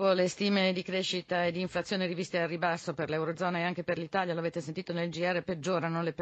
Dopo le stime di crescita e di inflazione riviste al ribasso per l'Eurozona e anche per l'Italia, lo avete sentito nel GR, peggiorano le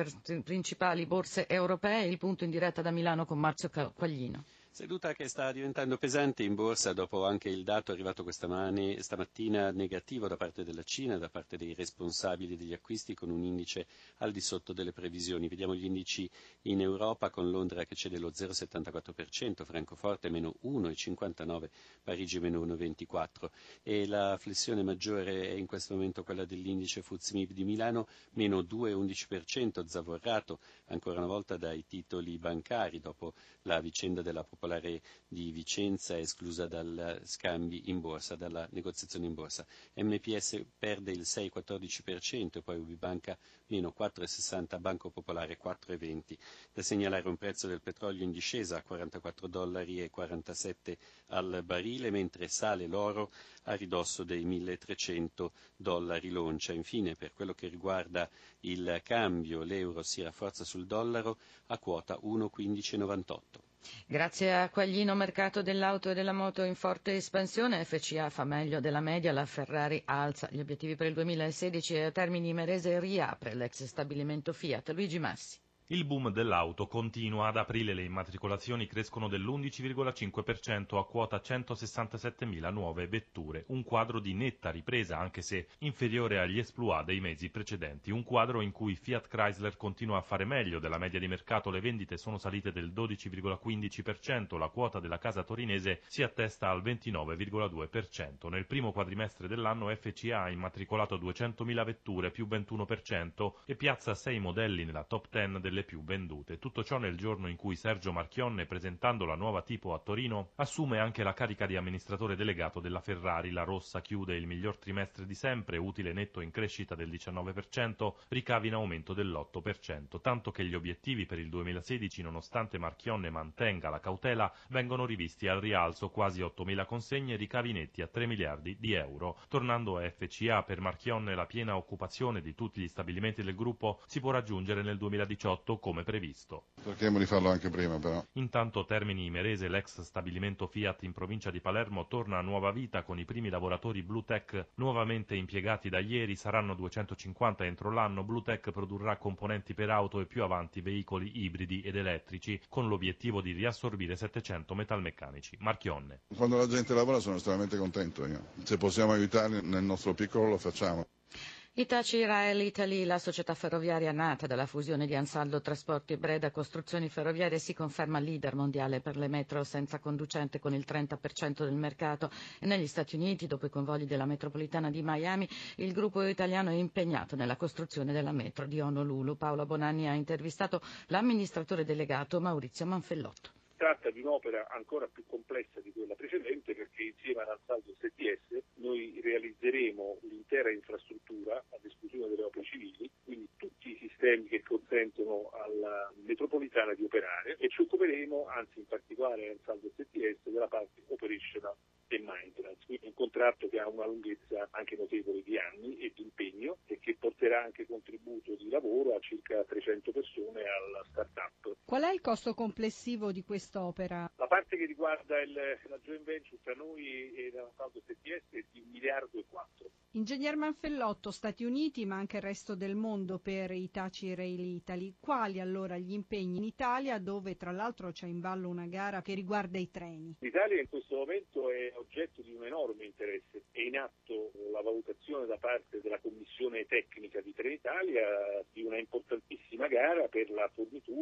principali borse europee. Il punto in diretta da Milano con Marzio Quaglino. Seduta che sta diventando pesante in borsa dopo anche il dato arrivato mani, stamattina negativo da parte della Cina, da parte dei responsabili degli acquisti con un indice al di sotto delle previsioni. Vediamo gli indici in Europa con Londra che cede lo 0,74%, Francoforte meno 1,59%, Parigi meno 1,24% e la flessione maggiore è in questo momento quella dell'indice FUZMIB di Milano meno 2,11%, zavorrato ancora una volta dai titoli bancari dopo la vicenda della popolazione Popolare di Vicenza è esclusa dal scambi in borsa, dalla negoziazione in borsa. MPS perde il 6,14%, poi Ubibanca meno 4,60, Banco Popolare 4,20. Da segnalare un prezzo del petrolio in discesa a 44 dollari 47 al barile, mentre sale l'oro a ridosso dei 1300 dollari l'oncia. Infine, per quello che riguarda il cambio, l'euro si rafforza sul dollaro a quota 1,1598. Grazie a Quaglino mercato dell'auto e della moto in forte espansione, FCA fa meglio della media, la Ferrari alza gli obiettivi per il 2016 e a Termini Merese riapre l'ex stabilimento Fiat. Luigi Massi. Il boom dell'auto continua. Ad aprile le immatricolazioni crescono dell'11,5% a quota 167.000 nuove vetture. Un quadro di netta ripresa, anche se inferiore agli esploit dei mesi precedenti. Un quadro in cui Fiat Chrysler continua a fare meglio della media di mercato. Le vendite sono salite del 12,15%. La quota della casa torinese si attesta al 29,2%. Nel primo quadrimestre dell'anno FCA ha immatricolato 200.000 vetture, più 21%, e piazza 6 modelli nella top 10 delle delle più vendute. Tutto ciò nel giorno in cui Sergio Marchionne, presentando la nuova tipo a Torino, assume anche la carica di amministratore delegato della Ferrari. La rossa chiude il miglior trimestre di sempre, utile netto in crescita del 19%, ricavi in aumento dell'8%, tanto che gli obiettivi per il 2016, nonostante Marchionne mantenga la cautela, vengono rivisti al rialzo, quasi 8.000 consegne e ricavi netti a 3 miliardi di euro. Tornando a FCA, per Marchionne la piena occupazione di tutti gli stabilimenti del gruppo si può raggiungere nel 2018 2018 come previsto. Cerchiamo di farlo anche prima però. Intanto Termini Imerese, l'ex stabilimento Fiat in provincia di Palermo, torna a nuova vita con i primi lavoratori Bluetech nuovamente impiegati da ieri, saranno 250 entro l'anno. Bluetech produrrà componenti per auto e più avanti veicoli ibridi ed elettrici con l'obiettivo di riassorbire 700 metalmeccanici. Marchionne. Quando la gente lavora sono estremamente contento io. Se possiamo aiutarli nel nostro piccolo lo facciamo. Itaci Rail Italy, la società ferroviaria nata dalla fusione di Ansaldo Trasporti e Breda Costruzioni Ferroviarie, si conferma leader mondiale per le metro senza conducente con il 30% del mercato e negli Stati Uniti, dopo i convogli della metropolitana di Miami, il gruppo italiano è impegnato nella costruzione della metro di Honolulu. Paolo Bonanni ha intervistato l'amministratore delegato Maurizio Manfellotto. Tratta di un'opera ancora più complessa di quella precedente perché insieme ad Ansaldo STS noi realizzeremo l'intera infrastruttura ad esclusione delle opere civili, quindi tutti i sistemi che consentono alla metropolitana di operare e ci occuperemo, anzi in particolare al Saldo STS, della parte operational e maintenance, quindi un contratto che ha una lunghezza anche notevole di anni e di impegno e che porterà anche contributo di lavoro a circa 300 persone alla start-up. Qual è il costo complessivo di quest'opera? La parte che riguarda il, la joint venture tra noi e la Saldo STS è di 1 miliardo e 4. Ingegner Manfellotto, Stati Uniti ma anche il resto del mondo per Itaci Rail Italy. Quali allora gli impegni in Italia dove tra l'altro c'è in ballo una gara che riguarda i treni? L'Italia in questo momento è oggetto di un enorme interesse. È in atto la valutazione da parte della Commissione Tecnica di Trenitalia di una importantissima gara per la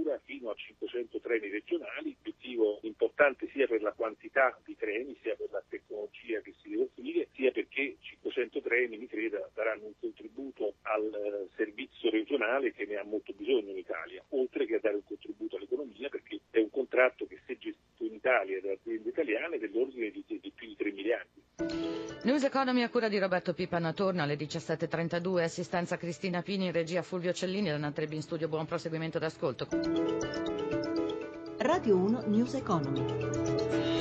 fornitura fino a 500 treni regionali, obiettivo importante sia per la quantità di treni sia per la tecnologia che si deve offrire, sia perché 500 treni, mi creda, daranno un contributo al eh, servizio regionale che ne ha molto bisogno in Italia, oltre che a dare un contributo all'economia perché è un contratto che se gestito in Italia da è dell'ordine di, di più di 3 miliardi. News Economy a cura di Roberto Pipana torna alle 17.32, assistenza Cristina Pini, regia Fulvio Cellini, Dana Trebbi in studio, buon proseguimento d'ascolto. Radio Radio 1 News Economy.